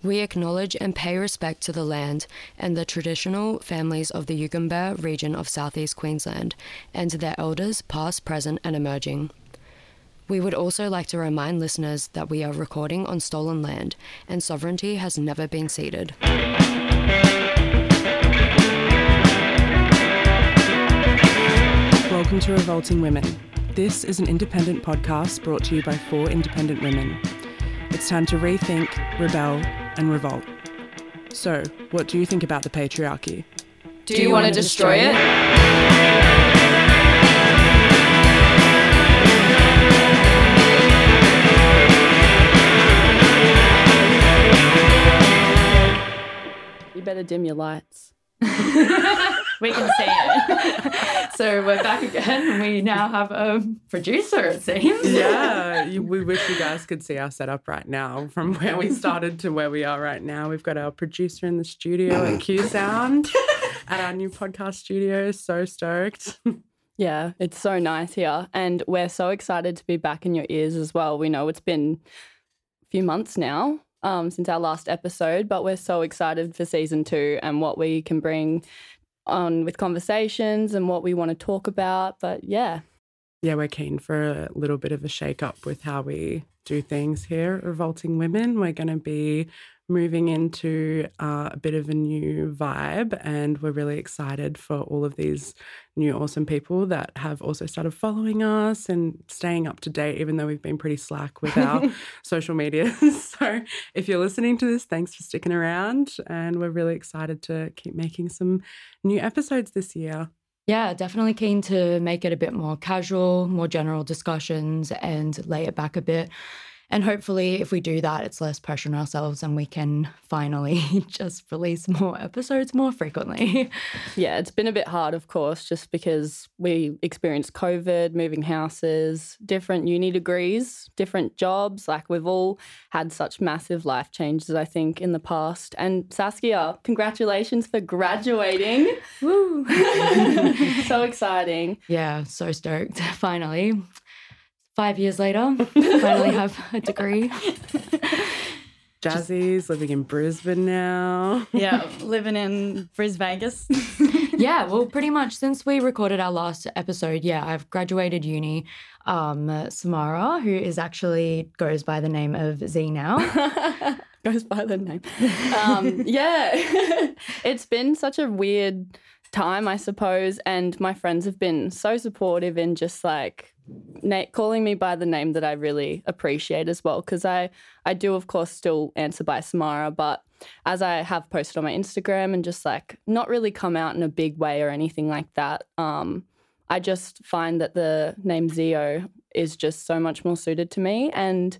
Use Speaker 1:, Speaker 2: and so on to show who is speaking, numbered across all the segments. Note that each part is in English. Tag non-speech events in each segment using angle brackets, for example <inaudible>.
Speaker 1: We acknowledge and pay respect to the land and the traditional families of the Yugambeh region of southeast Queensland and to their elders, past, present, and emerging. We would also like to remind listeners that we are recording on stolen land and sovereignty has never been ceded.
Speaker 2: Welcome to Revolting Women. This is an independent podcast brought to you by four independent women. It's time to rethink, rebel, and revolt. So, what do you think about the patriarchy?
Speaker 3: Do you want to destroy it?
Speaker 4: You better dim your lights. <laughs>
Speaker 3: We can see it. <laughs> so we're back again. We now have a producer, it seems.
Speaker 2: Yeah, you, we wish you guys could see our setup right now from where we started to where we are right now. We've got our producer in the studio at Q Sound <laughs> at our new podcast studio. So stoked.
Speaker 4: Yeah, it's so nice here. And we're so excited to be back in your ears as well. We know it's been a few months now um, since our last episode, but we're so excited for season two and what we can bring on with conversations and what we want to talk about. But yeah,
Speaker 2: Yeah, we're keen for a little bit of a shake up with how we do things here at Revolting Women. We're going to be moving into uh, a bit of a new vibe, and we're really excited for all of these new awesome people that have also started following us and staying up to date, even though we've been pretty slack with our <laughs> social media. <laughs> so, if you're listening to this, thanks for sticking around, and we're really excited to keep making some new episodes this year.
Speaker 1: Yeah, definitely keen to make it a bit more casual, more general discussions and lay it back a bit. And hopefully, if we do that, it's less pressure on ourselves and we can finally <laughs> just release more episodes more frequently. <laughs>
Speaker 4: yeah, it's been a bit hard, of course, just because we experienced COVID, moving houses, different uni degrees, different jobs. Like we've all had such massive life changes, I think, in the past. And Saskia, congratulations for graduating. Woo! <laughs> so exciting.
Speaker 1: yeah, so stoked. Finally, five years later, <laughs> finally have a degree.
Speaker 2: Jazzy's living in Brisbane now. <laughs>
Speaker 3: Yeah, living in Bris Vegas. <laughs>
Speaker 1: yeah, well, pretty much since we recorded our last episode, yeah, I've graduated uni. Um, Samara, who is actually goes by the name of Z now.
Speaker 4: Goes by the name. Um, yeah, it's been such a weird time, I suppose. And my friends have been so supportive in just like na- calling me by the name that I really appreciate as well. Because I, I do, of course, still answer by Samara, but as I have posted on my Instagram and just like not really come out in a big way or anything like that, um, I just find that the name Zio is just so much more suited to me. And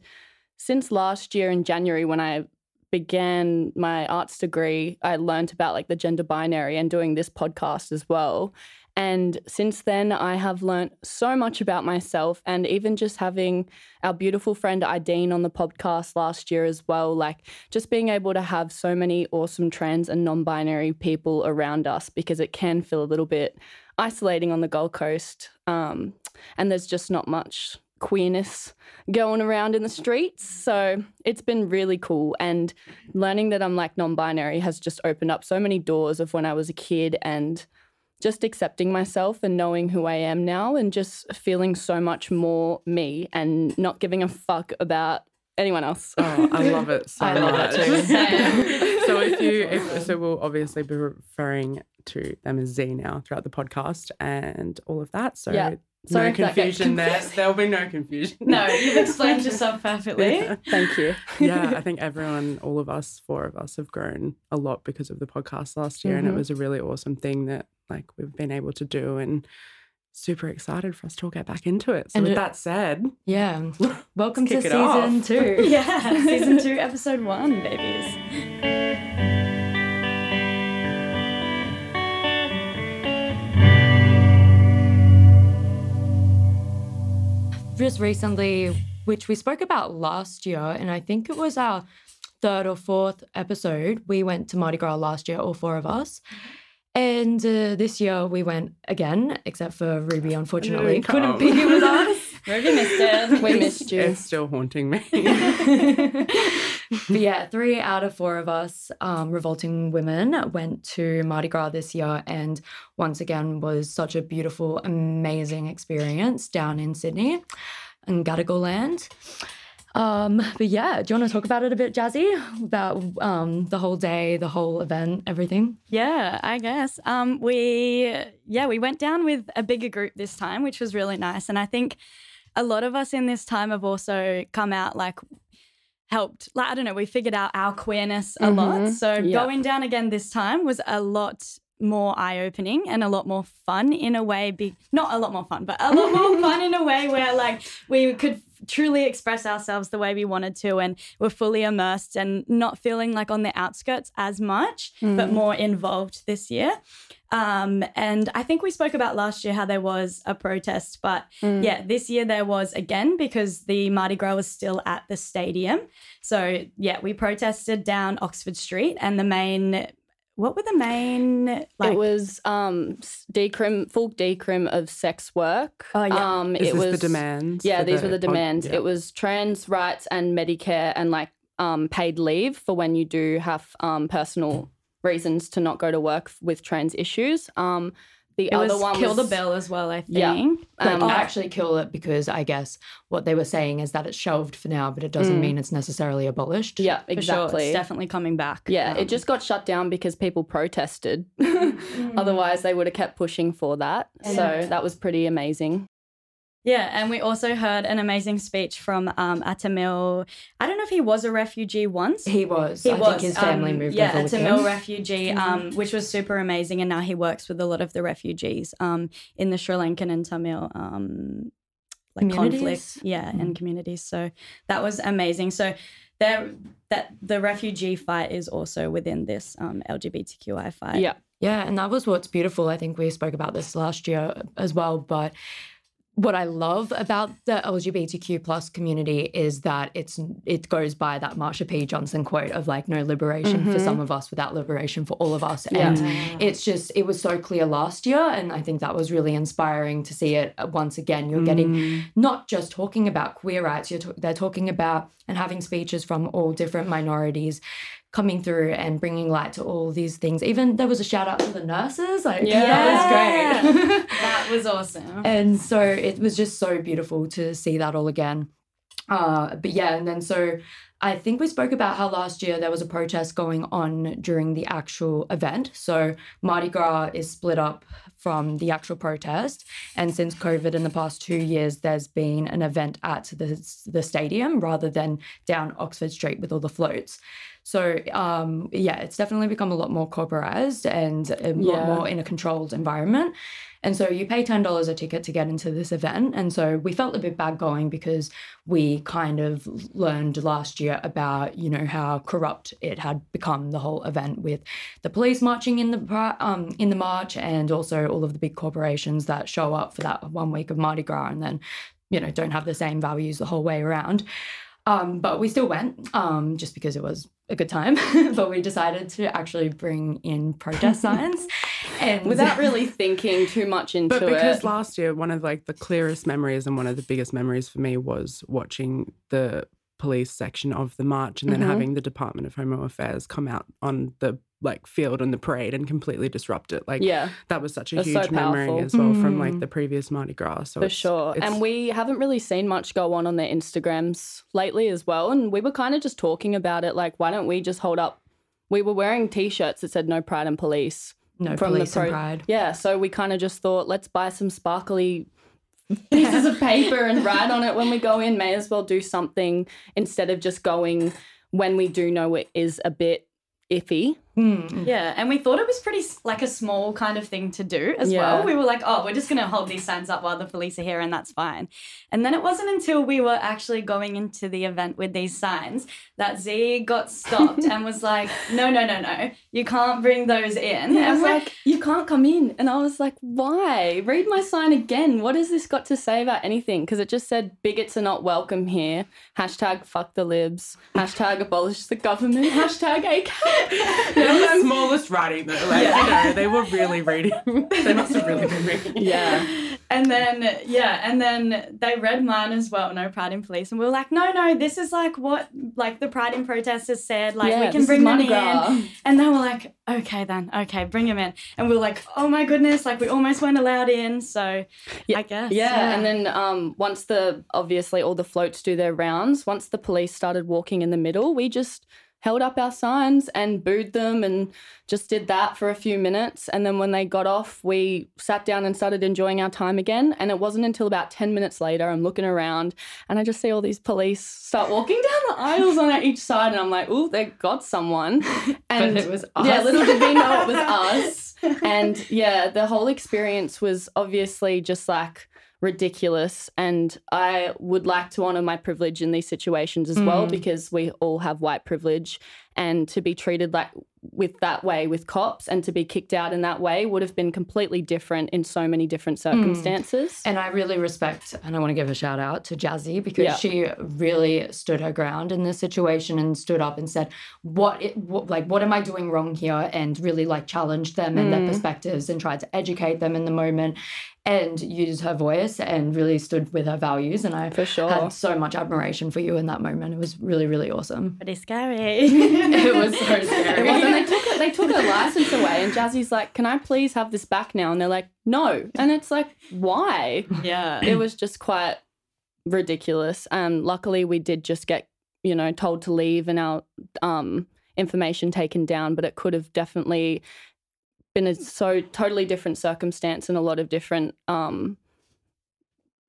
Speaker 4: since last year in January, when I began my arts degree, I learned about like the gender binary and doing this podcast as well. And since then, I have learnt so much about myself, and even just having our beautiful friend Ideen on the podcast last year as well. Like, just being able to have so many awesome trans and non binary people around us because it can feel a little bit isolating on the Gold Coast. Um, and there's just not much queerness going around in the streets. So it's been really cool. And learning that I'm like non binary has just opened up so many doors of when I was a kid and just accepting myself and knowing who I am now and just feeling so much more me and not giving a fuck about anyone else.
Speaker 2: Oh, I love it so
Speaker 1: I love
Speaker 2: much.
Speaker 1: that too. <laughs>
Speaker 2: so if you, <laughs> if, so we'll obviously be referring to them as Z now throughout the podcast and all of that. So
Speaker 4: Yeah. Sorry
Speaker 2: no
Speaker 4: if that gets
Speaker 2: confusion there. There'll be no confusion.
Speaker 3: no, you've explained yourself perfectly.
Speaker 2: Yeah.
Speaker 4: Thank you.
Speaker 2: yeah, I think everyone, all of us, four of us, have grown a lot because of the podcast last year, and it
Speaker 4: Mhm.
Speaker 2: was a really awesome thing that like we've been able to do, and super excited for us to all get back into it. So
Speaker 1: And
Speaker 2: with
Speaker 1: it-
Speaker 2: that said,
Speaker 1: Yeah. <laughs> Welcome to season two. <laughs>
Speaker 3: yeah, <laughs> season two, episode one, babies.
Speaker 1: Just recently, which we spoke about last year, and I think it was our third or fourth episode. We went to Mardi Gras last year, all four of us. And uh, this year we went again, except for Ruby, unfortunately,
Speaker 2: didn't
Speaker 1: couldn't be here <laughs> with us.
Speaker 3: Ruby missed it. <laughs>
Speaker 4: We missed you.
Speaker 2: it's still haunting me. <laughs>
Speaker 1: but yeah, three out of four of us, um, revolting women, went to Mardi Gras this year, and once again was such a beautiful, amazing experience down in Sydney and Gadigal land. Um, but yeah, do you want to talk about it a bit, Jazzy? About um, the whole day, the whole event, everything?
Speaker 3: Yeah, I guess. Um, we yeah, we went down with a bigger group this time, which was really nice. And I think a lot of us in this time have also come out like helped like I don't know, we figured out our queerness a lot. So
Speaker 4: Yeah.
Speaker 3: going down again this time was a lot more eye-opening and a lot more fun in a way be not a lot more fun but a lot more <laughs> fun in a way where like we could truly express ourselves the way we wanted to and we're fully immersed and not feeling like on the outskirts as much but more involved this year. Um, and I think we spoke about last year how there was a protest, but yeah, this year there was again because the Mardi Gras was still at the stadium. So yeah, we protested down Oxford Street, and the main, what were the main? Like,
Speaker 4: it was um decrim full decrim of sex work.
Speaker 3: Oh, yeah.
Speaker 4: Um
Speaker 2: Is
Speaker 4: it
Speaker 2: this
Speaker 4: was
Speaker 2: the demands?
Speaker 4: Yeah,
Speaker 2: for
Speaker 4: these were the
Speaker 2: pod-
Speaker 4: demands.
Speaker 2: yeah.
Speaker 4: It was trans rights and Medicare and like um paid leave for when you do have um personal reasons to not go to work with trans issues. Um the
Speaker 3: it
Speaker 4: other
Speaker 3: was
Speaker 4: one
Speaker 3: kill
Speaker 4: was
Speaker 3: the bill as well. I
Speaker 4: Yeah.
Speaker 3: think.
Speaker 1: But
Speaker 4: Um,
Speaker 1: actually kill it because I guess what they were saying is that it's shelved for now, but it doesn't mean it's necessarily abolished.
Speaker 4: Yeah,
Speaker 3: For sure,
Speaker 4: exactly.
Speaker 3: it's definitely coming back.
Speaker 4: Yeah,
Speaker 3: Um,
Speaker 4: it just got shut down because people protested. <laughs>
Speaker 3: Mm.
Speaker 4: Otherwise, they would have kept pushing for that. So that was pretty amazing.
Speaker 3: Yeah, and we also heard an amazing speech from um, Atamil. I don't know if he was a refugee once.
Speaker 1: He was.
Speaker 3: He
Speaker 1: I
Speaker 3: was.
Speaker 1: think his family
Speaker 3: um,
Speaker 1: moved
Speaker 3: yeah,
Speaker 1: over with
Speaker 3: a Tamil refugee, um, which was super amazing. And now he works with a lot of the refugees um, in the Sri Lankan and Tamil um, like
Speaker 1: Communities?
Speaker 3: conflict, yeah, and communities. So that was amazing. So there, that the refugee fight is also within this um, LGBTQI fight.
Speaker 4: Yeah.
Speaker 1: Yeah, and that was what's beautiful. I think we spoke about this last year as well, but what I love about the LGBTQ plus community is that it's it goes by that Marsha P. Johnson quote of like no liberation for mm-hmm. some of us without liberation for all of us. And it's just it was so clear last year and I think that was really inspiring to see it once again. You're getting mm. not just talking about queer rights, you're ta- they're talking about and having speeches from all different minorities coming through and bringing light to all these things. Even there was a shout out to the nurses. Like that was great. <laughs>
Speaker 3: that was awesome.
Speaker 1: and so it was just so beautiful to see that all again. Uh, but yeah, and then so I think we spoke about how last year there was a protest going on during the actual event. So Mardi Gras is split up from the actual protest, and since COVID in the past two years, there's been an event at the the stadium rather than down Oxford Street with all the floats. So um, yeah, it's definitely become a lot more corporatized and a lot more in a controlled environment. And so you pay ten dollars a ticket to get into this event, and so we felt a bit bad going because we kind of learned last year about you know how corrupt it had become the whole event with the police marching in the um, in the march and also all of the big corporations that show up for that one week of Mardi Gras and then you know don't have the same values the whole way around. Um, but we still went um, just because it was a good time. <laughs> but we decided to actually bring in protest <laughs> signs and
Speaker 4: Without really thinking too much <laughs> into it.
Speaker 2: But because
Speaker 4: it.
Speaker 2: last year, one of like the clearest memories and one of the biggest memories for me was watching the police section of the march and then
Speaker 4: Mm-hmm.
Speaker 2: having the Department of Home Affairs come out on the like field on the parade and completely disrupt it. Like
Speaker 4: yeah.
Speaker 2: that was such a
Speaker 4: That's
Speaker 2: huge
Speaker 4: so
Speaker 2: memory as well from
Speaker 1: Mm.
Speaker 2: like the previous Mardi Gras. So
Speaker 4: For
Speaker 2: it's-
Speaker 4: sure.
Speaker 2: it's-
Speaker 4: And we haven't really seen much go on on their Instagrams lately as well. And we were kind of just talking about it like, why don't we just hold up? We were wearing t shirts that said no pride in police.
Speaker 1: no
Speaker 4: from the
Speaker 1: police and pride.
Speaker 4: Yeah. So we kind of just thought, let's buy some sparkly pieces of paper and write on it when we go in. May as well do something instead of just going when we do know it is a bit iffy. Mm.
Speaker 3: Yeah, and we thought it was pretty like a small kind of thing to do as
Speaker 4: Yeah.
Speaker 3: well. We were like, oh, we're just going to hold these signs up while the police are here, and that's fine. And then it wasn't until we were actually going into the event with these signs that Z got stopped and was <laughs> like, no, no, no, no, you can't bring those in.
Speaker 4: I
Speaker 3: And
Speaker 4: was
Speaker 3: we're
Speaker 4: like, you can't come in. And I was like, why? Read my sign again. What has this got to say about anything? Because it just said bigots are not welcome here. Hashtag fuck the libs. Hashtag abolish the government. <laughs> Hashtag ACAB. <laughs>
Speaker 2: They were the smallest writing though. Like, you know, they were really reading. <laughs> they must have really been reading.
Speaker 4: Yeah.
Speaker 3: and then yeah, and then they read mine as well, no pride in police, and we were like, no, no, this is like what like the pride in protesters said, like
Speaker 4: Yeah,
Speaker 3: we can bring them in, and they were like, okay then, okay, bring him in, and we were like, oh my goodness, like we almost weren't allowed in, so yeah. I guess
Speaker 4: Yeah, and then um, once the obviously all the floats do their rounds, once the police started walking in the middle, we just held up our signs and booed them and just did that for a few minutes. And then when they got off, we sat down and started enjoying our time again. And it wasn't until about 10 minutes later, I'm looking around and I just see all these police start walking down the aisles on each side. And I'm like, oh, they got someone. <laughs> And
Speaker 1: it was
Speaker 4: Yeah,
Speaker 1: us.
Speaker 4: little did we know it was <laughs> us. And yeah, the whole experience was obviously just like ridiculous. And I would like to honor my privilege in these situations as well because we all have white privilege. And to be treated like with that way with cops and to be kicked out in that way would have been completely different in so many different circumstances.
Speaker 1: And I really respect, and I want to give a shout out to Jazzy because
Speaker 4: Yeah.
Speaker 1: she really stood her ground in this situation and stood up and said, "What, it, what, like, what am I doing wrong here?" And really like challenged them and their
Speaker 4: Mm.
Speaker 1: perspectives and tried to educate them in the moment and used her voice and really stood with her values. And I
Speaker 4: For sure.
Speaker 1: had so much admiration for you in that moment. It was really, really awesome.
Speaker 3: pretty scary. <laughs> <laughs>
Speaker 1: it was so scary.
Speaker 4: It
Speaker 1: scary.
Speaker 4: was, and they took it, they took her license away, and Jazzy's like, "Can I please have this back now?" And they're like, "No," and it's like, "Why?"
Speaker 3: yeah.
Speaker 4: it was just quite ridiculous. Um, luckily, we did just get, you know, told to leave and our um, information taken down, but it could have definitely been a so totally different circumstance and a lot of different. Um,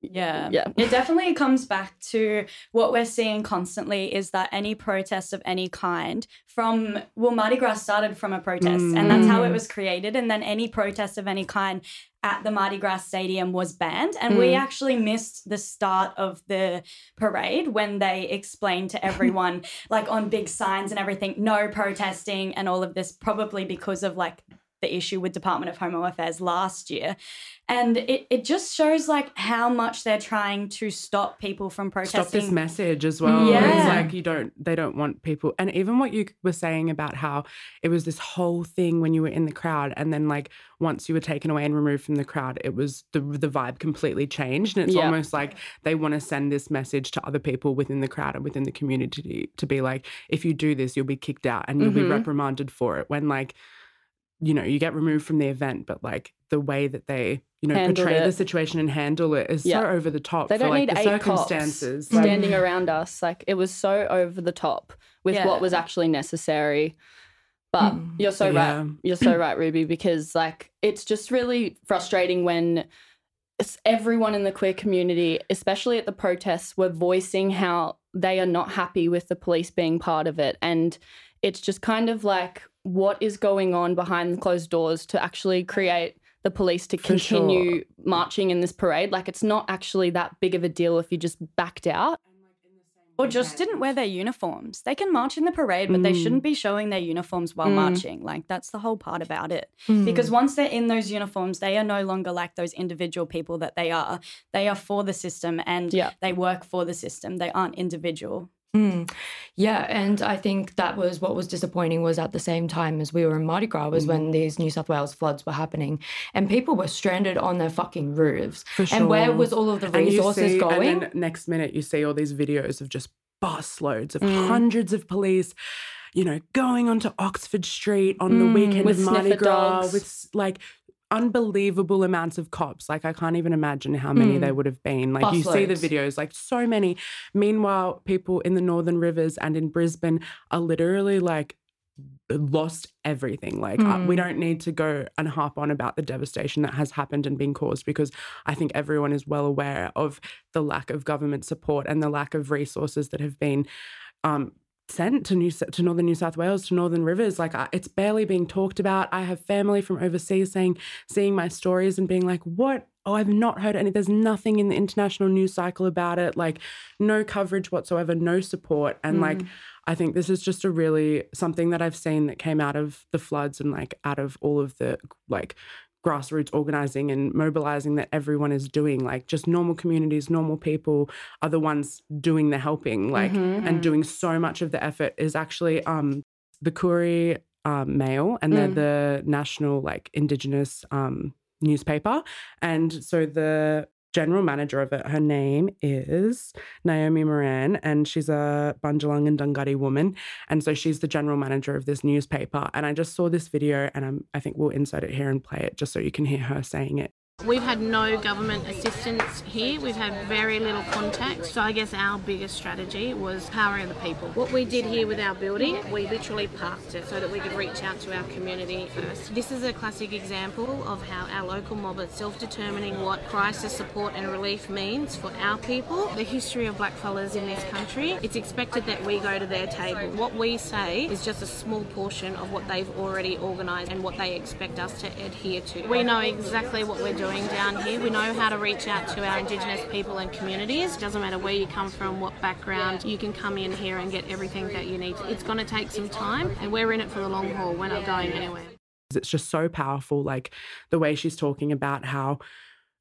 Speaker 3: Yeah.
Speaker 4: Yeah.
Speaker 3: It definitely comes back to what we're seeing constantly is that any protest of any kind from, well, Mardi Gras started from a protest and that's how it was created. And then any protest of any kind at the Mardi Gras Stadium was banned. And we actually missed the start of the parade when they explained to everyone, <laughs> like on big signs and everything, no protesting and all of this, probably because of like the issue with Department of Home Affairs last year. And it, it just shows like how much they're trying to stop people from protesting.
Speaker 2: Stop this message as well.
Speaker 3: Yeah.
Speaker 2: It's like you don't they don't want people and even what you were saying about how it was this whole thing when you were in the crowd and then like once you were taken away and removed from the crowd, it was the the vibe completely changed. And it's
Speaker 4: Yeah.
Speaker 2: almost like they want to send this message to other people within the crowd and within the community to be like, if you do this, you'll be kicked out and you'll be
Speaker 4: Mhm.
Speaker 2: reprimanded for it. When like you know, you get removed from the event, but like the way that they, you know,
Speaker 4: Handled
Speaker 2: portray the situation and handle it is
Speaker 4: Yeah.
Speaker 2: so over the top
Speaker 4: they don't
Speaker 2: like
Speaker 4: need
Speaker 2: the
Speaker 4: eight cops
Speaker 2: circumstances. Like,
Speaker 4: standing around us. Like it was so over the top with
Speaker 3: Yeah.
Speaker 4: what was actually necessary. But
Speaker 1: Mm.
Speaker 4: you're so
Speaker 2: Yeah.
Speaker 4: right. You're so right, Ruby, because like it's just really frustrating when everyone in the queer community, especially at the protests, were voicing how they are not happy with the police being part of it. And it's just kind of like what is going on behind closed doors to actually create the police to
Speaker 2: For
Speaker 4: continue marching in this parade. Like it's not actually that big of a deal if you just backed out.
Speaker 3: or just didn't wear their uniforms. They can march in the parade, but they
Speaker 2: Mm.
Speaker 3: shouldn't be showing their uniforms while
Speaker 4: Mm.
Speaker 3: marching. Like that's the whole part about it.
Speaker 1: Mm.
Speaker 3: Because once they're in those uniforms, they are no longer like those individual people that they are. They are for the system and
Speaker 4: Yeah.
Speaker 3: they work for the system. They aren't individual.
Speaker 1: Mm. Yeah, and I think that was what was disappointing was at the same time as we were in Mardi Gras was when these New South Wales floods were happening and people were stranded on their fucking roofs.
Speaker 2: For
Speaker 1: And where was all of the resources
Speaker 2: see-
Speaker 1: going?
Speaker 2: And then next minute, you see all these videos of just bus loads of
Speaker 4: Mm.
Speaker 2: hundreds of police, you know, going onto Oxford Street on the
Speaker 1: Mm,
Speaker 2: weekend
Speaker 4: with
Speaker 2: of Mardi Gras
Speaker 4: dogs.
Speaker 2: with like unbelievable amounts of cops. Like I can't even imagine how many
Speaker 1: Mm.
Speaker 2: there would have been. Like you see the videos, like so many. Meanwhile, people in the Northern Rivers and in Brisbane are literally like lost everything. Like uh, we
Speaker 1: Mm.
Speaker 2: don't need to go and harp on about the devastation that has happened and been caused because I think everyone is well aware of the lack of government support and the lack of resources that have been um, sent to New to Northern New South Wales to Northern Rivers. Like I, it's barely being talked about. I have family from overseas saying, seeing my stories and being like, "What? Oh, I've not heard any. There's nothing in the international news cycle about it. Like, no coverage whatsoever, no support." And hmm. like, I think this is just a really something that I've seen that came out of the floods and like out of all of the like grassroots organizing and mobilizing that everyone is doing like just normal communities normal people are the ones doing the helping like
Speaker 4: Mhm.
Speaker 2: and doing so much of the effort is actually um the Koori um, Mail and they're
Speaker 4: Mm.
Speaker 2: the national like indigenous um newspaper. And so the general manager of it, her name is Naomi Moran, and she's a Bundjalung and Dunghutti woman. And so she's the general manager of this newspaper. And I just saw this video, and I'm, I think we'll insert it here and play it just so you can hear her saying it.
Speaker 5: We've had no government assistance here. We've had very little contact. So I guess our biggest strategy was powering the people. What we did here with our building, we literally parked it so that we could reach out to our community first. This is a classic example of how our local mob is self-determining what crisis support and relief means for our people. The history of blackfellas in this country, it's expected that we go to their table. What we say is just a small portion of what they've already organised and what they expect us to adhere to. We know exactly what we're doing down here. We know how to reach out to our Indigenous people and communities. Doesn't matter where you come from, what background, you can come in here and get everything that you need. It's going to take some time, and we're in it for the long haul. We're not going anywhere.
Speaker 2: It's just so powerful, like the way she's talking about how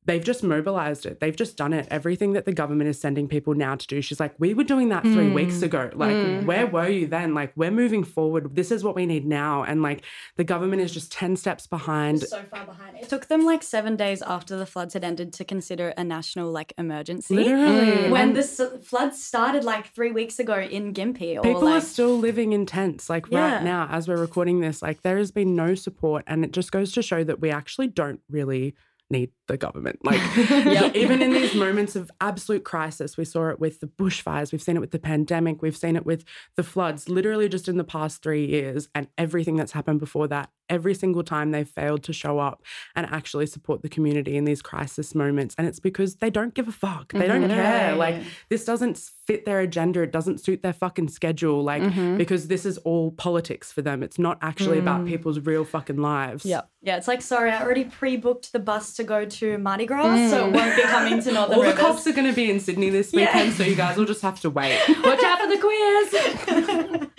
Speaker 2: they've just mobilized it. They've just done it. Everything that the government is sending people now to do. She's like, we were doing that three mm. weeks ago. Like, mm. where were you then? Like, we're moving forward. This is what we need now. And like, the government is just 10 steps behind.
Speaker 3: So far behind. It took them like seven days after the floods had ended to consider a national like emergency.
Speaker 2: Literally.
Speaker 3: Mm. When the floods started like three weeks ago in Gympie. Or,
Speaker 2: people
Speaker 3: like,
Speaker 2: are still living in tents. Like, yeah. right now, as we're recording this, like, there has been no support. And it just goes to show that we actually don't really need the government. <laughs> Like, even in these moments of absolute crisis, we saw it with the bushfires, we've seen it with the pandemic, we've seen it with the floods, literally just in the past three years, and everything that's happened before that. Every single time they've failed to show up and actually support the community in these crisis moments. And it's because they don't give a fuck. They don't mm-hmm. care. Like, this doesn't fit their agenda. It doesn't suit their fucking schedule. Like, mm-hmm. because this is all politics for them. It's not actually mm. about people's real fucking lives.
Speaker 3: Yeah. Yeah. It's like, sorry, I already pre booked the bus to go to Mardi Gras, mm. so it won't be coming to Northern
Speaker 2: All
Speaker 3: Rivers.
Speaker 2: the cops are going to be in Sydney this weekend, yeah. so you guys will just have to wait.
Speaker 3: Watch out for the quiz.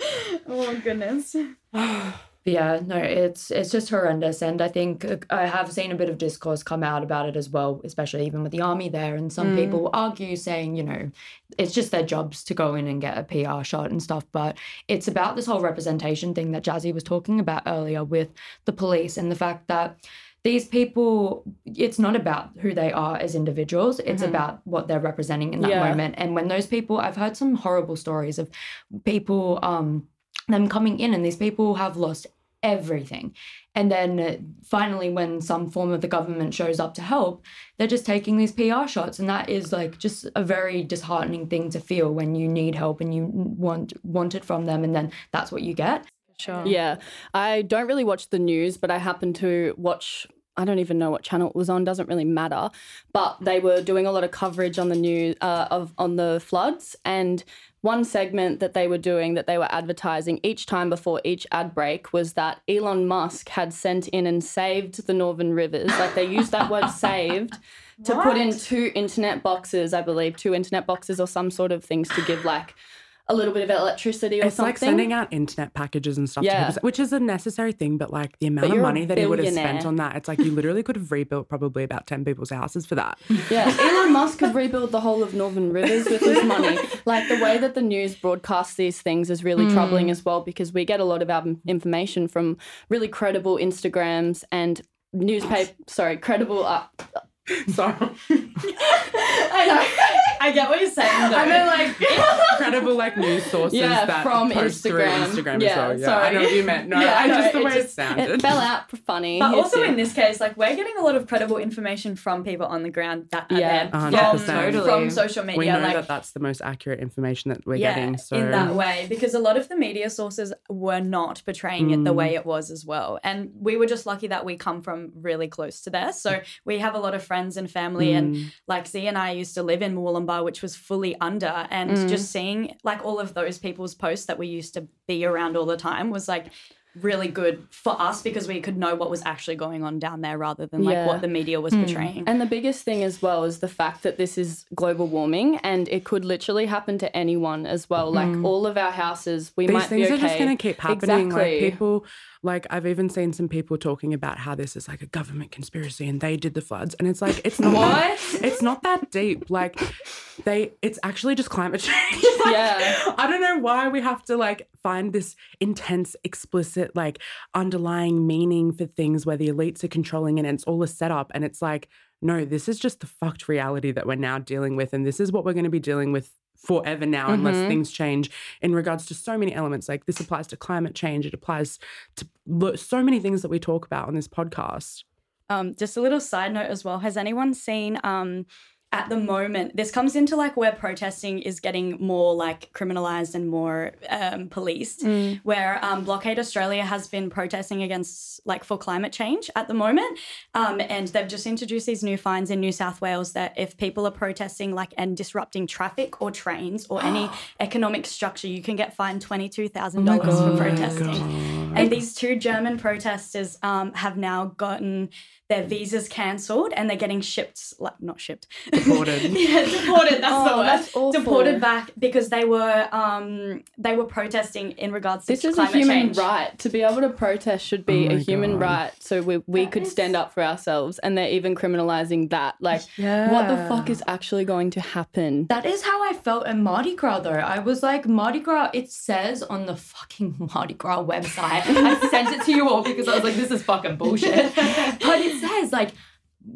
Speaker 3: <laughs> oh goodness. <sighs>
Speaker 1: yeah, no, it's it's just horrendous, and I think uh, I have seen a bit of discourse come out about it as well, especially even with the army there, and some mm. people argue saying, you know, it's just their jobs to go in and get a PR shot and stuff, but it's about this whole representation thing that Jazzy was talking about earlier with the police and the fact that these people it's not about who they are as individuals. It's mm-hmm. about what they're representing in that yeah. moment. And when those people i've heard some horrible stories of people um them coming in and these people have lost everything. And then finally when some form of the government shows up to help they're just taking these pr shots. And that is like just a very disheartening thing to feel when you need help and you want want it from them. And then that's what you get
Speaker 4: Sure. Yeah. I don't really watch the news, but I happen to watch I don't even know what channel it was on. Doesn't really matter, but they were doing a lot of coverage on the news uh, of on the floods, and one segment that they were doing that they were advertising each time before each ad break was that Elon Musk had sent in and saved the Northern Rivers. Like they used that word "saved" <laughs> to put in two internet boxes, I believe, two internet boxes or some sort of things to give like a little bit of electricity or
Speaker 2: it's
Speaker 4: something.
Speaker 2: It's like sending out internet packages and stuff yeah. which is a necessary thing, but like the amount of money that he would have spent on that, it's like you literally could have rebuilt probably about 10 people's houses for that. <laughs>
Speaker 4: Yeah. Elon Musk could rebuild the whole of Northern Rivers with his money. <laughs> Like the way that the news broadcasts these things is really mm. troubling as well because we get a lot of our information from really credible Instagrams and newspaper, sorry, credible uh, <laughs>
Speaker 2: Sorry. <laughs>
Speaker 3: I know. I get what you're saying. Though. I
Speaker 2: mean, like <laughs> credible like news sources yeah, that from post Instagram. Instagram yeah, as well. Yeah, sorry. I know what you meant. No, yeah, I no, just the way it, just, sounded.
Speaker 4: It fell out for funny.
Speaker 3: But also in this case, like we're getting a lot of credible information from people on the ground that are yeah, there from, totally. from social media.
Speaker 2: We know
Speaker 3: like,
Speaker 2: that that's the most accurate information that we're yeah, getting. So
Speaker 3: in that way, because a lot of the media sources were not portraying mm. it the way mm. it was as well, and we were just lucky that we come from really close to there. So we have a lot of friends and family, mm. and like Z and I used to live in Wollumba, which was fully under, and mm. just seeing like all of those people's posts that we used to be around all the time was like really good for us because we could know what was actually going on down there rather than like yeah. what the media was mm. portraying.
Speaker 4: And the biggest thing as well is the fact that this is global warming and it could literally happen to anyone as well. Like mm. all of our houses, we
Speaker 2: These
Speaker 4: might
Speaker 2: things
Speaker 4: be okay.
Speaker 2: These things are just going to keep happening. Exactly. Like people like I've even seen some people talking about how this is like a government conspiracy and they did the floods, and it's like it's not.
Speaker 3: what?
Speaker 2: That, it's not that deep. Like they, it's actually just climate <laughs> change.
Speaker 4: like, yeah.
Speaker 2: I don't know why we have to like find this intense, explicit like underlying meaning for things where the elites are controlling it and it's all a setup and it's like no this is just the fucked reality that we're now dealing with and this is what we're going to be dealing with forever now mm-hmm. unless things change in regards to so many elements. Like this applies to climate change it applies to so many things that we talk about on this podcast.
Speaker 3: Um, just a little side note as well. Has anyone seen um, at the moment, this comes into like where protesting is getting more like criminalized and more um, policed. Mm. Where um, Blockade Australia has been protesting against like for climate change at the moment, um, and they've just introduced these new fines in New South Wales that if people are protesting like and disrupting traffic or trains or any <gasps> economic structure, you can get fined $22,000 for protesting. And these two German protesters um, have now gotten their visas cancelled and they're getting shipped, like not shipped,
Speaker 2: deported. <laughs>
Speaker 3: yeah, deported. That's oh, the word. That's deported back because they were um they were protesting in regards to
Speaker 4: this is
Speaker 3: a
Speaker 4: human
Speaker 3: change.
Speaker 4: right to be able to protest should be oh a human God. right so we we that could is... stand up for ourselves and they're even criminalizing that like yeah. what the fuck is actually going to happen
Speaker 1: that is how I felt in Mardi Gras though I was like Mardi Gras it says on the fucking <laughs> Mardi Gras website I sent it to you all because I was like this is fucking bullshit <laughs> but it says like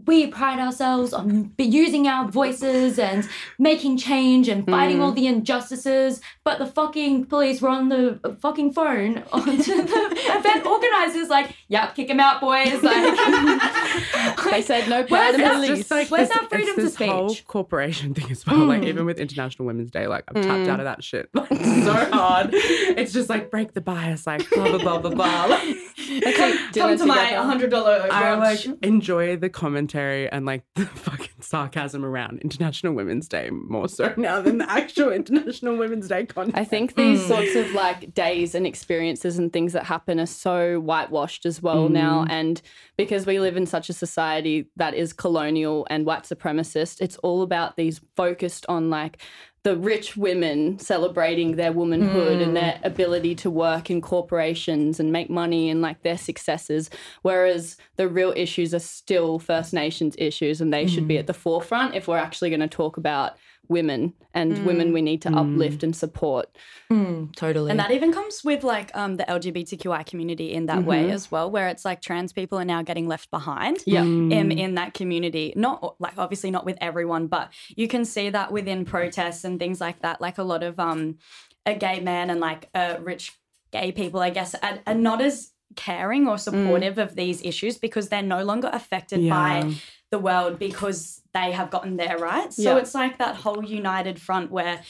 Speaker 1: we pride ourselves on using our voices and making change and fighting mm. all the injustices. But the fucking police were on the fucking phone <laughs> onto the event organizers, like, "Yep, kick him out, boys." Like, <laughs>
Speaker 4: they said no part of the
Speaker 2: police. Like, Where's our freedom it's this to speech? Whole corporation <laughs> thing as well. Mm. Like even with International Women's Day, like I'm mm. tapped out of that shit. Like so hard. it's just like break the bias, like blah blah blah blah blah. Like,
Speaker 3: come, come to my hundred dollar.
Speaker 2: I like enjoy the commentary and like <laughs> the fucking sarcasm around International Women's Day more so <laughs> now than the actual International Women's Day content.
Speaker 4: I think these mm. sorts of like days and experiences and things that happen are so whitewashed as well mm. now. And because we live in such a society that is colonial and white supremacist, it's all about these focused on like the rich women celebrating their womanhood mm. and their ability to work in corporations and make money and like their successes whereas the real issues are still first nations issues and they mm. should be mm. at the forefront if we're actually going to talk about women and mm. women we need to mm. uplift and support.
Speaker 1: Mm, totally.
Speaker 3: And that even comes with like um, the LGBTQI community in that mm-hmm. way as well, where it's like trans people are now getting left behind
Speaker 4: yeah.
Speaker 3: in, in that community. Not like obviously not with everyone, but you can see that within protests and things like that. Like a lot of um, a gay man and like uh, rich gay people, I guess, are, are not as caring or mm. supportive of these issues because they're no longer affected yeah. by the world because they have gotten their rights. So yeah. it's like that whole united front where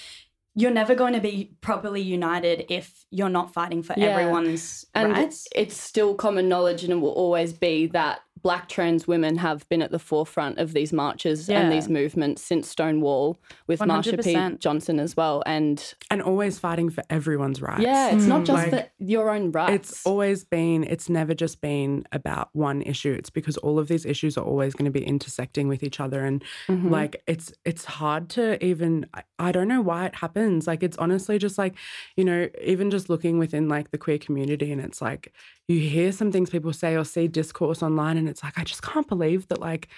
Speaker 3: you're never going to be properly united if you're not fighting for yeah. everyone's
Speaker 4: and
Speaker 3: rights.
Speaker 4: It's still common knowledge and it will always be that black trans women have been at the forefront of these marches yeah. and these movements since Stonewall with 100%. Marsha P. Johnson as well. And
Speaker 2: and always fighting for everyone's rights.
Speaker 4: Yeah, it's mm. not just like, for your own rights.
Speaker 2: It's always been, it's never just been about one issue. It's because all of these issues are always going to be intersecting with each other. And mm-hmm. like it's it's hard to even I, I don't know why it happens. Like it's honestly just like, you know, even just looking within like the queer community and it's like you hear some things people say or see discourse online and it's like i just can't believe that like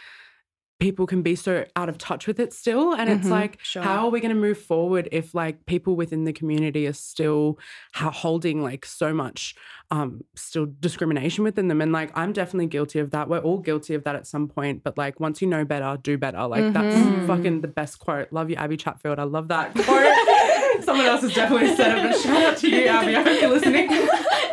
Speaker 2: people can be so out of touch with it still and mm-hmm, it's like sure. how are we going to move forward if like people within the community are still holding like so much um still discrimination within them? And like i'm definitely guilty of that. We're all guilty of that at some point but like once you know better do better. Like mm-hmm. that's fucking the best quote. Love you Abbie Chatfield. I love that <laughs> quote. Someone else has definitely said it but shout out to you abby. I hope you're listening <laughs>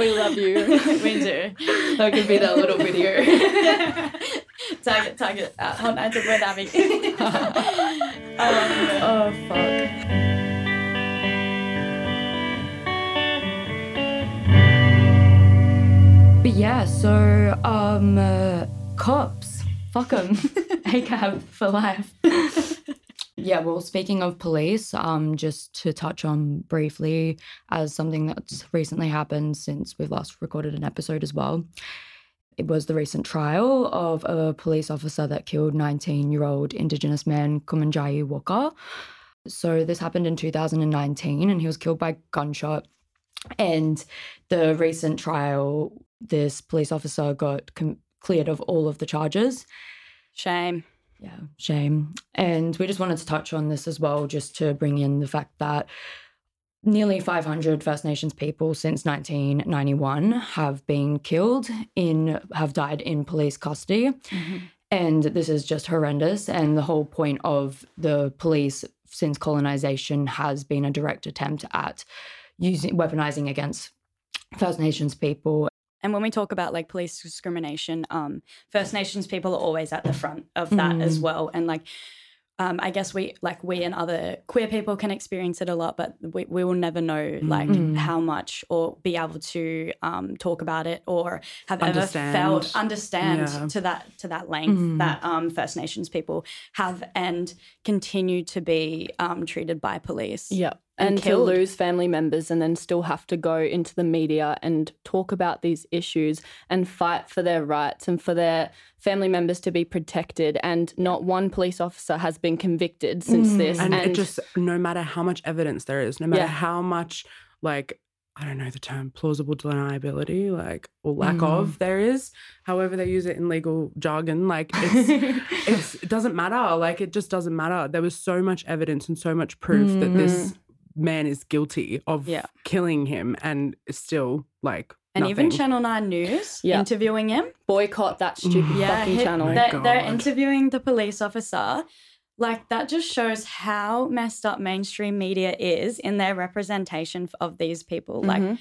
Speaker 4: we love you. <laughs>
Speaker 3: we do.
Speaker 1: That could be that little video. <laughs>
Speaker 3: tag it, tag it. Uh, on Answer with Abbie. oh,
Speaker 1: oh, fuck. But yeah, so um, uh, cops, fuck them, ACAB <laughs> for life. Yeah, well, speaking of police, um, just to touch on briefly as something that's recently happened since we've last recorded an episode as well. It was the recent trial of a police officer that killed 19 year old Indigenous man Kumanjayi Walker. So, this happened in 2019 and he was killed by gunshot. And the recent trial, this police officer got com- cleared of all of the charges.
Speaker 3: Shame.
Speaker 1: Yeah, shame. And we just wanted to touch on this as well, just to bring in the fact that nearly 500 First Nations people since 1991 have been killed in have died in police custody. Mm-hmm. And this is just horrendous. And the whole point of the police since colonization has been a direct attempt at using weaponizing against First Nations people.
Speaker 3: And when we talk about like police discrimination, um, First Nations people are always at the front of that as well. And like, um, I guess we like we and other queer people can experience it a lot, but we, we will never know like how much or be able to um, talk about it or have
Speaker 2: Understand.
Speaker 3: ever felt understand
Speaker 2: Yeah.
Speaker 3: to that to that length that um, First Nations people have and continue to be um, treated by police.
Speaker 4: Yeah.
Speaker 3: And
Speaker 4: And, to lose family members and then still have to go into the media and talk about these issues and fight for their rights and for their family members to be protected. And not one police officer has been convicted since mm. this.
Speaker 2: and, it just no matter how much evidence there is no matter
Speaker 4: Yeah.
Speaker 2: how much like i don't know the term plausible deniability like or lack mm. of there is however they use it in legal jargon like <laughs> it's, it's it doesn't matter like it just doesn't matter there was so much evidence and so much proof that this mm. Man is guilty of
Speaker 3: Yeah.
Speaker 2: killing him and still like
Speaker 3: And even. Channel 9 News
Speaker 4: Yeah.
Speaker 3: interviewing him.
Speaker 4: Boycott that stupid
Speaker 3: Yeah,
Speaker 4: fucking
Speaker 3: he-
Speaker 4: channel.
Speaker 3: They're, they're interviewing the police officer. Like that just shows how messed up mainstream media is in their representation of these people. Like
Speaker 4: Mhm.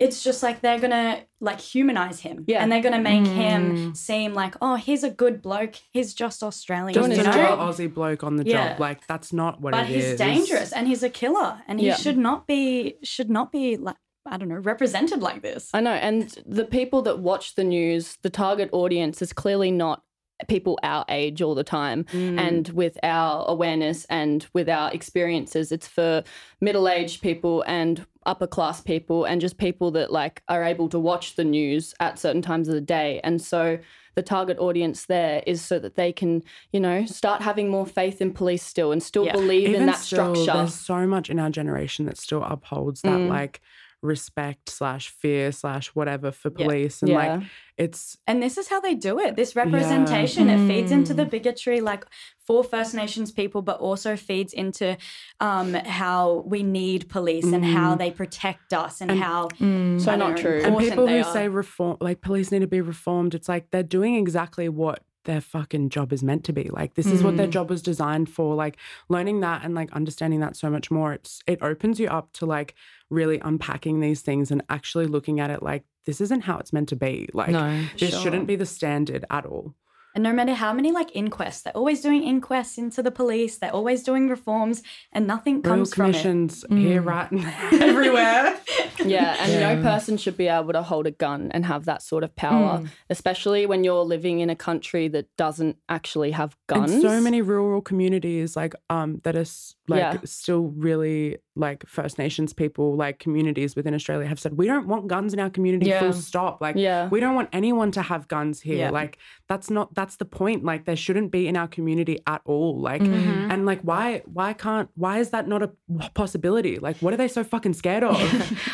Speaker 3: It's just like they're gonna like humanize him,
Speaker 4: Yeah.
Speaker 3: and they're gonna make him mm. seem like, oh, he's a good bloke. He's just Australian,
Speaker 2: just
Speaker 3: you know?
Speaker 4: job.
Speaker 2: aussie bloke on the
Speaker 3: Yeah.
Speaker 2: job like that's not what
Speaker 3: But he's
Speaker 2: is
Speaker 3: dangerous, and he's a killer, and he
Speaker 4: Yeah.
Speaker 3: should not be should not be like I don't know represented like this.
Speaker 4: I know. And the people that watch the news, the target audience is clearly not people our age all the time. And with our awareness and with our experiences, it's for middle aged people and upper class people and just people that like are able to watch the news at certain times of the day. And so the target audience there is so that they can, you know, start having more faith in police still and still
Speaker 3: Yeah.
Speaker 4: believe in that
Speaker 2: still,
Speaker 4: structure.
Speaker 2: There's so much in our generation that still upholds that
Speaker 4: Mm.
Speaker 2: like respect slash fear slash whatever for
Speaker 3: Yeah.
Speaker 2: police, and
Speaker 4: Yeah.
Speaker 2: like it's
Speaker 3: And this is how they do it. This representation, it feeds into
Speaker 2: Mm.
Speaker 3: the bigotry, like for First Nations people, but also feeds into um, how we need police and how they protect us and, how
Speaker 4: So
Speaker 3: don't know,
Speaker 4: true.
Speaker 2: and people who
Speaker 3: are.
Speaker 2: say reform, like police need to be reformed. It's like they're doing exactly what their fucking job is meant to be. Like this is what their job was designed for. Like learning that and like understanding that so much more. It's it opens you up to like really unpacking these things and actually looking at it like this isn't how it's meant to be. Like
Speaker 1: No.
Speaker 2: this
Speaker 3: Sure.
Speaker 2: shouldn't be the standard at all.
Speaker 3: And no matter how many like inquests, they're always doing inquests into the police. They're always doing reforms, and nothing
Speaker 2: Royal
Speaker 3: comes from it.
Speaker 2: commissions here, right, and <laughs> everywhere. <laughs>
Speaker 4: Yeah, and no person should be able to hold a gun and have that sort of power, especially when you're living in a country that doesn't actually have guns.
Speaker 2: And so many rural communities, like um, that are like
Speaker 4: Yeah.
Speaker 2: still really like First Nations people, like communities within Australia, have said we don't want guns in our community.
Speaker 1: Yeah.
Speaker 2: Full stop. Like
Speaker 4: Yeah.
Speaker 2: we don't want anyone to have guns here.
Speaker 3: Yeah.
Speaker 2: Like that's not that's the point. Like there shouldn't be in our community at all. Like
Speaker 3: Mm-hmm.
Speaker 2: and like why why can't why is that not a possibility? Like what are they so fucking scared of?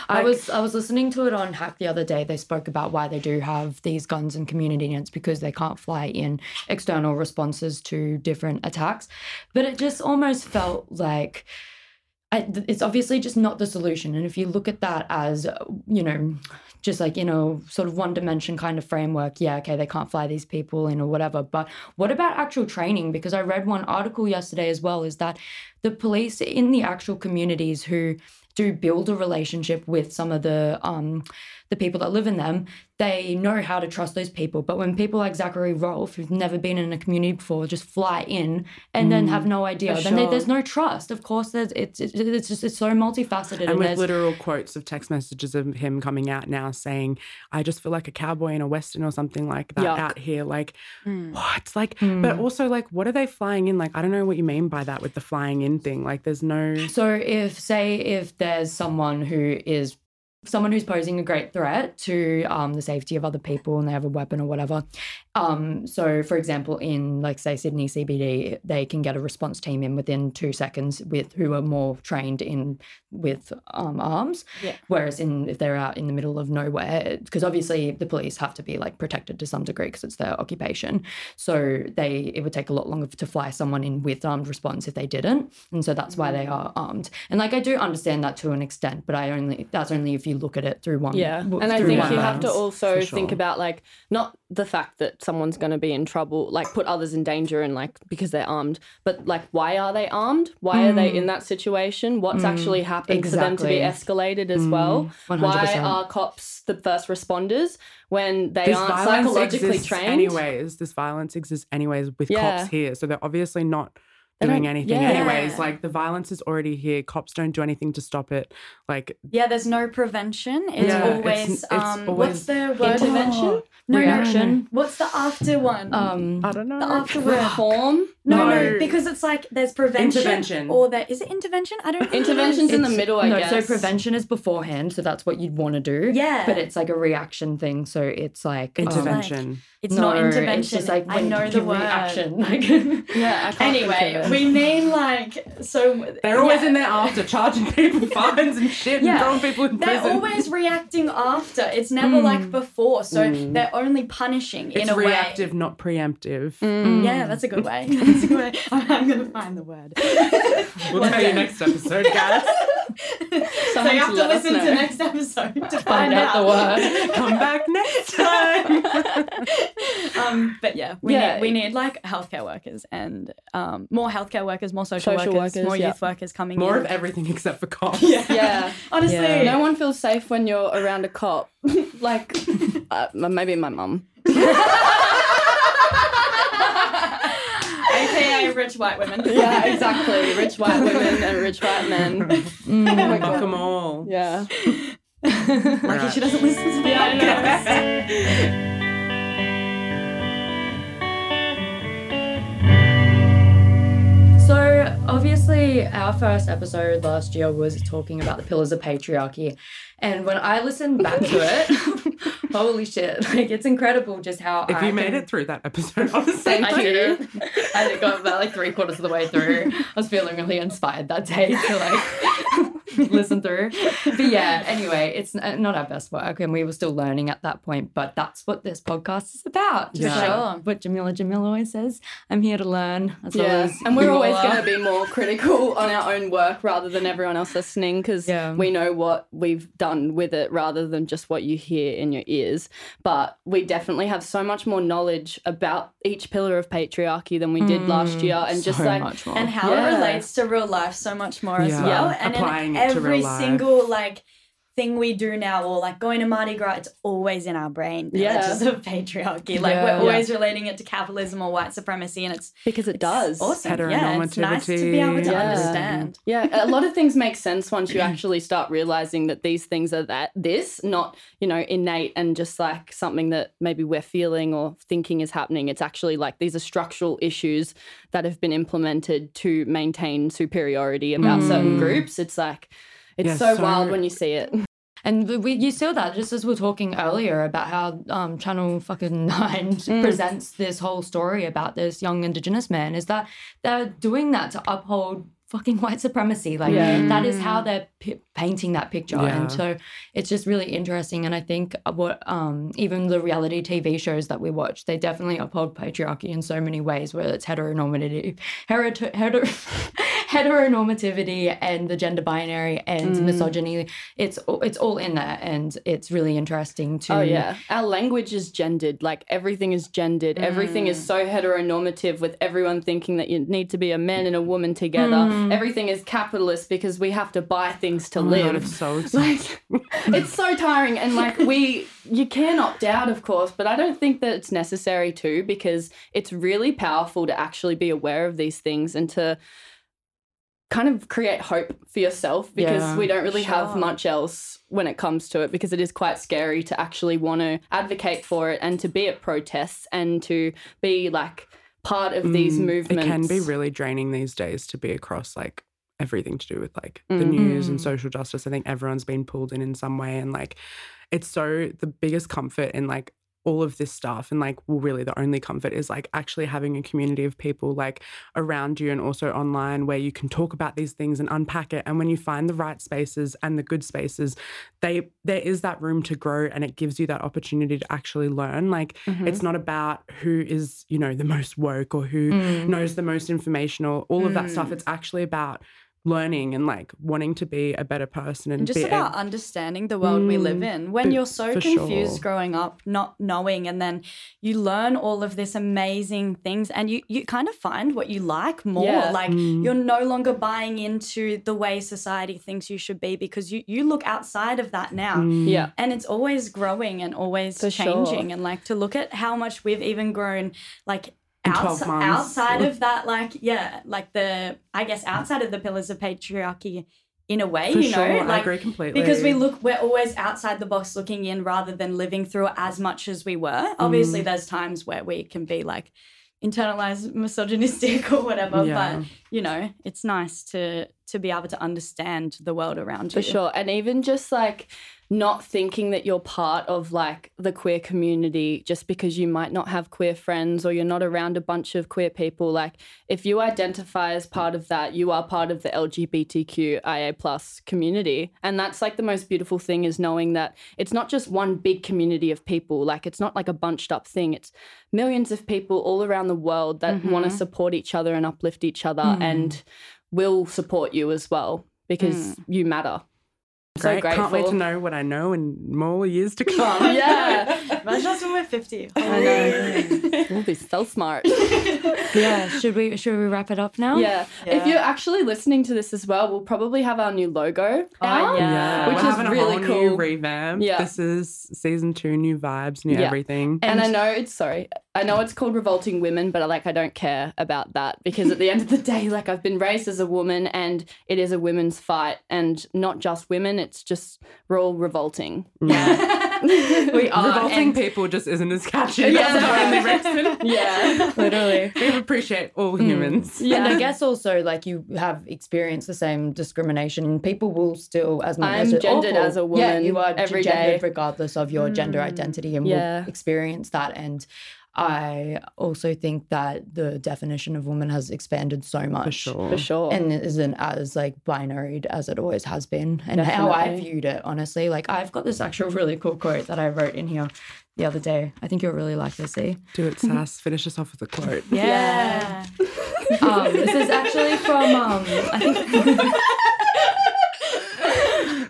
Speaker 2: <laughs>
Speaker 1: I was I was listening to it on Hack the other day. They spoke about why they do have these guns in community, and it's because they can't fly in external responses to different attacks. But it just almost felt like It's obviously just not the solution. And if you look at that as you know, just like in a sort of one dimension kind of framework, yeah, okay, they can't fly these people in or whatever. But what about actual training? Because I read one article yesterday as well, is that the police in the actual communities who do build a relationship with some of the um the people that live in them, they know how to trust those people. But when people like Zachary Rolfe, who've never been in a community before, just fly in and then have mm, no idea, then they, there's no trust. Of course, there's it's it's, just it's so multifaceted and,
Speaker 2: and with literal quotes of text messages of him coming out now saying, "I just feel like a cowboy in a western or something like that
Speaker 4: Yuck.
Speaker 2: out here." Like, hmm. what? Like, but hmm. also like, what are they flying in? Like, I don't know what you mean by that with the flying in thing. Like, there's no.
Speaker 1: So if say if there's someone who is someone who's posing a great threat to um, the safety of other people and they have a weapon or whatever. Um, so, for example, in like say Sydney CBD, they can get a response team in within two seconds with who are more trained in with um, arms.
Speaker 3: Yeah.
Speaker 1: Whereas in if they're out in the middle of nowhere, because obviously the police have to be like protected to some degree because it's their occupation. So they it would take a lot longer to fly someone in with armed response if they didn't, and so that's why they are armed. And like I do understand that to an extent, but I only that's only if you look at it through one.
Speaker 4: Yeah.
Speaker 1: w-
Speaker 4: And I think
Speaker 1: one
Speaker 4: you have to also
Speaker 2: for
Speaker 4: think about like not the fact that someone's going to be in trouble, like put others in danger and like because they're armed, but like why are they armed? Why are they in that situation? What's actually happened for them to be
Speaker 1: Mm.
Speaker 4: escalated as well? Why
Speaker 1: 100%.
Speaker 4: are cops the first responders when they
Speaker 2: This
Speaker 4: aren't psychologically trained?
Speaker 2: anyways. This violence exists anyways with
Speaker 4: Yeah.
Speaker 2: cops here, so they're obviously not
Speaker 4: They
Speaker 2: doing anything
Speaker 4: yeah.
Speaker 2: anyways. Like the violence is already here. Cops don't do anything to stop it. Like
Speaker 3: Yeah, there's no prevention. It's
Speaker 2: Yeah,
Speaker 3: always
Speaker 2: it's
Speaker 3: um
Speaker 2: always
Speaker 3: what's the word
Speaker 1: intervention,
Speaker 3: No,
Speaker 1: reaction.
Speaker 3: no. What's the after one?
Speaker 1: Um,
Speaker 2: I don't know.
Speaker 3: the after.
Speaker 4: Reform.
Speaker 3: No, no,
Speaker 2: No.
Speaker 3: because it's like there's prevention
Speaker 2: Intervention.
Speaker 3: or there is it intervention? I don't think it is.
Speaker 4: Intervention's in the middle, I
Speaker 1: no,
Speaker 4: guess.
Speaker 1: so prevention is beforehand, so that's what you'd want to do.
Speaker 3: Yeah.
Speaker 1: But it's like a reaction thing, so it's like um,
Speaker 2: Intervention.
Speaker 3: It's
Speaker 1: no,
Speaker 3: not intervention.
Speaker 1: It's just like
Speaker 3: I know the word.
Speaker 1: reaction. Like, <laughs>
Speaker 4: Yeah, I can't
Speaker 3: Anyway, we mean like so
Speaker 2: They're always
Speaker 3: yeah.
Speaker 2: in there after charging people <laughs> fines and shit
Speaker 3: Yeah.
Speaker 2: and throwing people in prison.
Speaker 3: They're
Speaker 2: prison.
Speaker 3: always reacting after. It's never mm. like before. So mm. they're only punishing in a
Speaker 2: reactive, not preemptive.
Speaker 3: way. Yeah, that's a good way. <laughs> That's a good way. I'm, I'm gonna find the word. <laughs>
Speaker 2: We'll tell you next episode, guys. <laughs>
Speaker 3: so you have to
Speaker 4: let us
Speaker 3: listen to
Speaker 4: know.
Speaker 3: next episode to find,
Speaker 1: find out the word. <laughs>
Speaker 2: Come back next time.
Speaker 3: um, but yeah, we
Speaker 4: Yeah.
Speaker 3: need we need like healthcare workers and um, more healthcare workers, more social,
Speaker 4: Social
Speaker 3: workers,
Speaker 4: workers,
Speaker 3: more
Speaker 4: yeah.
Speaker 3: youth workers coming
Speaker 2: More
Speaker 3: in.
Speaker 2: of everything except for cops.
Speaker 4: Yeah.
Speaker 3: Honestly,
Speaker 1: Yeah.
Speaker 4: No one feels safe when you're around a cop. like, uh, maybe my mum.
Speaker 3: Aka <laughs> rich white women. <laughs>
Speaker 4: Yeah, exactly. Rich white women and rich white men. <laughs> Mm.
Speaker 2: Fuck oh them all.
Speaker 4: Yeah.
Speaker 3: Lucky she doesn't listen to the podcast.
Speaker 1: So obviously, our first episode last year was talking about the pillars of patriarchy, and when I listen back to it, <laughs> <laughs> holy shit! Like it's incredible just how
Speaker 2: If
Speaker 1: I
Speaker 2: you made
Speaker 1: can-
Speaker 2: it through that episode, <laughs> honestly,
Speaker 1: Thank you. I got about like three quarters of the way through. I was feeling really inspired that day to like listen through. But yeah, anyway, it's not our best work, and we were still learning at that point. But that's what this podcast is about. Just
Speaker 2: Yeah.
Speaker 1: like what Jameela Jamil always says, I'm here to learn. As well
Speaker 4: Yeah.
Speaker 1: as
Speaker 4: And we're
Speaker 1: you
Speaker 4: always going to be more critical on our own work rather than everyone else listening because
Speaker 1: Yeah.
Speaker 4: we know what we've done with it rather than just what you hear in your ears. But we definitely have so much more knowledge about each pillar of patriarchy than we did last mm, year. And just
Speaker 1: so
Speaker 4: like,
Speaker 1: much more.
Speaker 3: and how
Speaker 4: Yeah.
Speaker 3: it relates to real life so much more as well.
Speaker 2: Yeah.
Speaker 3: And
Speaker 2: Applying
Speaker 3: in
Speaker 2: it to
Speaker 3: every
Speaker 2: real life.
Speaker 3: single like thing we do now, or like going to Mardi Gras, it's always in our brain.
Speaker 4: Yeah.
Speaker 3: just of patriarchy. Like
Speaker 1: Yeah.
Speaker 3: we're always relating it to capitalism or white supremacy, and it's
Speaker 4: because it does.
Speaker 3: awesome. Yeah, it's nice to be able to
Speaker 2: Heteronormativity.
Speaker 3: understand.
Speaker 4: Yeah, a lot of things make sense once you actually start realizing that these things are that this, not, you know, innate and just like something that maybe we're feeling or thinking is happening. It's actually like these are structural issues that have been implemented to maintain superiority about certain mm. groups. It's like it's
Speaker 2: Yeah,
Speaker 4: so,
Speaker 2: so-
Speaker 4: wild when you see it.
Speaker 1: And we, you saw that just as we are talking earlier about how um, Channel fucking <laughs> Nine presents this whole story about this young Indigenous man is that they're doing that to uphold fucking white supremacy. Like
Speaker 4: Yeah.
Speaker 1: that is how they're p- painting that picture,
Speaker 2: Yeah.
Speaker 1: and so it's just really interesting. And I think what um, even the reality TV shows that we watch, they definitely uphold patriarchy in so many ways, whether it's heteronormative, hetero, hetero, <laughs> <laughs> heteronormativity and the gender binary and mm. misogyny. It's all- it's all in there, and it's really interesting to.
Speaker 4: Oh yeah, our language is gendered. Like everything is gendered. Everything is mm. so heteronormative, with everyone thinking that you need to be a man and a woman together. Mm. Everything is capitalist because we have to buy things to
Speaker 2: Oh my God,
Speaker 4: live.
Speaker 2: it's so <laughs> exciting.
Speaker 4: like it's so tiring, and like we, you can opt out, of course, but I don't think that it's necessary to because it's really powerful to actually be aware of these things and to kind of create hope for yourself because
Speaker 1: Yeah,
Speaker 4: we don't really have much else when it comes to it because it is quite scary to actually want to advocate for it and to be at protests and to be like part of these
Speaker 2: Mm,
Speaker 4: movements.
Speaker 2: It can be really draining these days to be across like everything to do with like the news and social justice. I think everyone's been pulled in in some way, and like it's so the biggest comfort in like all of this stuff and like well really the only comfort is like actually having a community of people like around you and also online where you can talk about these things and unpack it and when you find the right spaces and the good spaces they there is that room to grow and it gives you that opportunity to actually learn like it's mm-hmm. not about who is you know the most woke or who mm. knows the most information or all of that stuff. Mm. It's actually about learning and like wanting to be a better person and,
Speaker 3: And just
Speaker 2: be
Speaker 3: about
Speaker 2: a-
Speaker 3: understanding the world we live
Speaker 2: Mm,
Speaker 3: in. When you're so confused
Speaker 2: sure.
Speaker 3: growing up, not knowing, and then you learn all of this amazing things, and you you kind of find what you like more.
Speaker 4: Yeah.
Speaker 3: Like
Speaker 2: Mm.
Speaker 3: you're no longer buying into the way society thinks you should be because you you look outside of that now.
Speaker 2: Mm.
Speaker 4: Yeah.
Speaker 3: And it's always growing and always
Speaker 4: For sure.
Speaker 3: changing. And like to look at how much we've even grown, like
Speaker 2: In 12
Speaker 3: outs- outside of that, like, yeah, like the, I guess, outside of the pillars of patriarchy in a way,
Speaker 2: For
Speaker 3: you know?
Speaker 2: sure, I
Speaker 3: like,
Speaker 2: agree completely.
Speaker 3: Because we look, we're always outside the box looking in rather than living through it as much as we were.
Speaker 2: Mm.
Speaker 3: Obviously, there's times where we can be like, internalized <laughs> misogynistic or whatever
Speaker 2: Yeah.
Speaker 3: but you know it's nice to to be able to understand the world around
Speaker 4: For
Speaker 3: you For
Speaker 4: sure. And even just like not thinking that you're part of like the queer community just because you might not have queer friends or you're not around a bunch of queer people. Like if you identify as part of that, you are part of the LGBTQIA plus community. And that's like the most beautiful thing is knowing that it's not just one big community of people. Like it's not like a bunched up thing. It's millions of people all around the world that mm-hmm. want to support each other and uplift each other hmm. and will support you as well because hmm. you matter. So
Speaker 2: Great.
Speaker 4: grateful.
Speaker 2: Can't wait to know what I know in more years to come. <laughs>
Speaker 4: Yeah, <laughs>
Speaker 3: imagine us when we're 50 <laughs>
Speaker 4: I know. we'll be so smart. <laughs>
Speaker 1: yeah. Should we should we wrap it up now?
Speaker 4: Yeah. If you're actually listening to this as well, we'll probably have our new logo. Oh, out.
Speaker 2: Yeah,
Speaker 4: Which
Speaker 2: we're
Speaker 4: is
Speaker 2: having
Speaker 4: really
Speaker 2: a whole
Speaker 4: cool.
Speaker 2: new revamp.
Speaker 4: Yeah.
Speaker 2: this is season two, new vibes, new
Speaker 4: Yeah.
Speaker 2: everything.
Speaker 4: And I know it's sorry. I know it's called revolting women, but I like I don't care about that because at the end of the day, like I've been raised as a woman and it is a women's fight and not just women, it's just we're all revolting. <laughs>
Speaker 1: we <laughs> are.
Speaker 2: Revolting
Speaker 1: and-
Speaker 2: people just isn't as catchy.
Speaker 4: Yeah.
Speaker 2: That's the. <laughs>
Speaker 4: Yeah.
Speaker 1: Literally.
Speaker 2: We appreciate all mm. humans.
Speaker 1: And I guess also like you have experienced the same discrimination. People will still, as much
Speaker 4: I'm
Speaker 1: as
Speaker 4: gendered
Speaker 1: awful,
Speaker 4: as a woman.
Speaker 1: Yeah, you are
Speaker 4: every
Speaker 1: gendered
Speaker 4: day.
Speaker 1: regardless of your gender mm. identity, and
Speaker 4: Yeah.
Speaker 1: will experience that. And I also think that the definition of woman has expanded so much.
Speaker 2: For sure.
Speaker 4: For sure.
Speaker 1: And it isn't as like binary as it always has been, and how I viewed it, honestly. Like I've got this actual really cool quote that I wrote in here the other day. I think you'll really like this. See,
Speaker 2: Do it, Sass. Finish us off with a quote.
Speaker 3: yeah
Speaker 1: um, this is actually from um, I think. <laughs>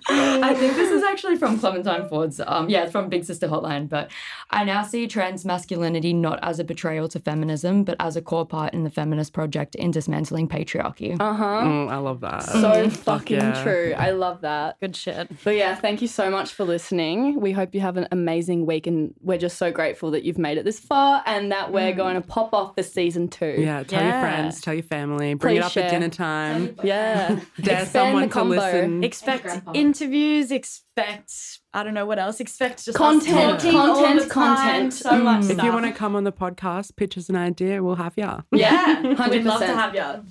Speaker 1: I think this is actually from Clementine Ford's. Um, yeah, it's from Big Sister Hotline. But I now see trans masculinity not as a betrayal to feminism, but as a core part in the feminist project in dismantling patriarchy.
Speaker 4: Uh huh.
Speaker 2: Mm, I love that.
Speaker 4: So fucking
Speaker 2: yeah.
Speaker 4: true. I love that.
Speaker 3: good shit
Speaker 4: But yeah, thank you so much for listening. We hope you have an amazing week and we're just so grateful that you've made it this far and that we're going to pop off for season two.
Speaker 2: Yeah, tell
Speaker 3: Yeah.
Speaker 2: your friends, tell your family, bring
Speaker 4: Please
Speaker 2: it up
Speaker 4: share.
Speaker 2: at dinner time.
Speaker 4: Yeah.
Speaker 2: Dare
Speaker 4: Expand
Speaker 2: someone
Speaker 4: the
Speaker 2: to listen.
Speaker 3: expect
Speaker 1: grandpa.
Speaker 3: Interviews expect i don't know what else expect just us
Speaker 4: Content,
Speaker 3: all
Speaker 4: content,
Speaker 3: the time,
Speaker 4: content.
Speaker 3: so much mm.
Speaker 2: If
Speaker 3: stuff.
Speaker 2: you want to come on the podcast, pitch us an idea, we'll have ya.
Speaker 4: Yeah. <laughs>
Speaker 3: yeah we'd love to have you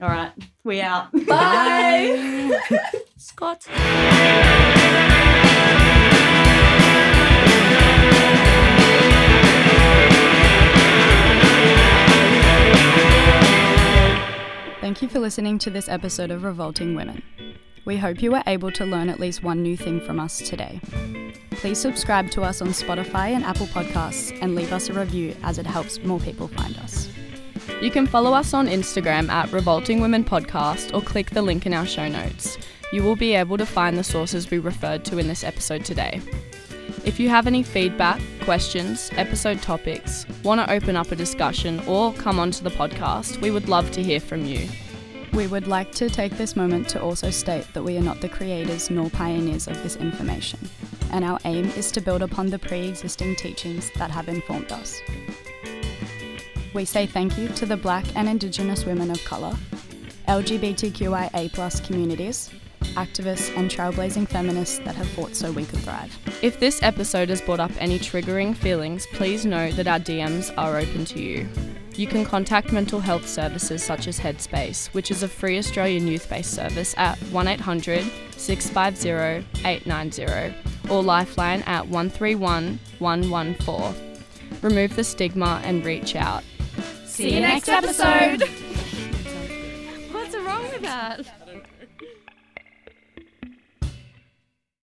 Speaker 3: all right we out <laughs>
Speaker 4: Bye. <laughs>
Speaker 1: Scott.
Speaker 6: Thank you for listening to this episode of Revolting Women. We hope you were able to learn at least one new thing from us today. Please subscribe to us on Spotify and Apple Podcasts and leave us a review as it helps more people find us.
Speaker 4: You can follow us on Instagram at Revolting Women Podcast or click the link in our show notes. You will be able to find the sources we referred to in this episode today. If you have any feedback, questions, episode topics, want to open up a discussion, or come onto the podcast, we would love to hear from you.
Speaker 6: We would like to take this moment to also state that we are not the creators nor pioneers of this information, and our aim is to build upon the pre existing teachings that have informed us. We say thank you to the Black and Indigenous women of colour, LGBTQIA communities, activists, and trailblazing feminists that have fought so we could thrive.
Speaker 4: If this episode has brought up any triggering feelings, please know that our DMs are open to you. You can contact mental health services such as Headspace, which is a free Australian youth based service at 1800 650 890 or Lifeline at 131 114. Remove the stigma and reach out.
Speaker 3: See you next episode.
Speaker 1: What's wrong with that?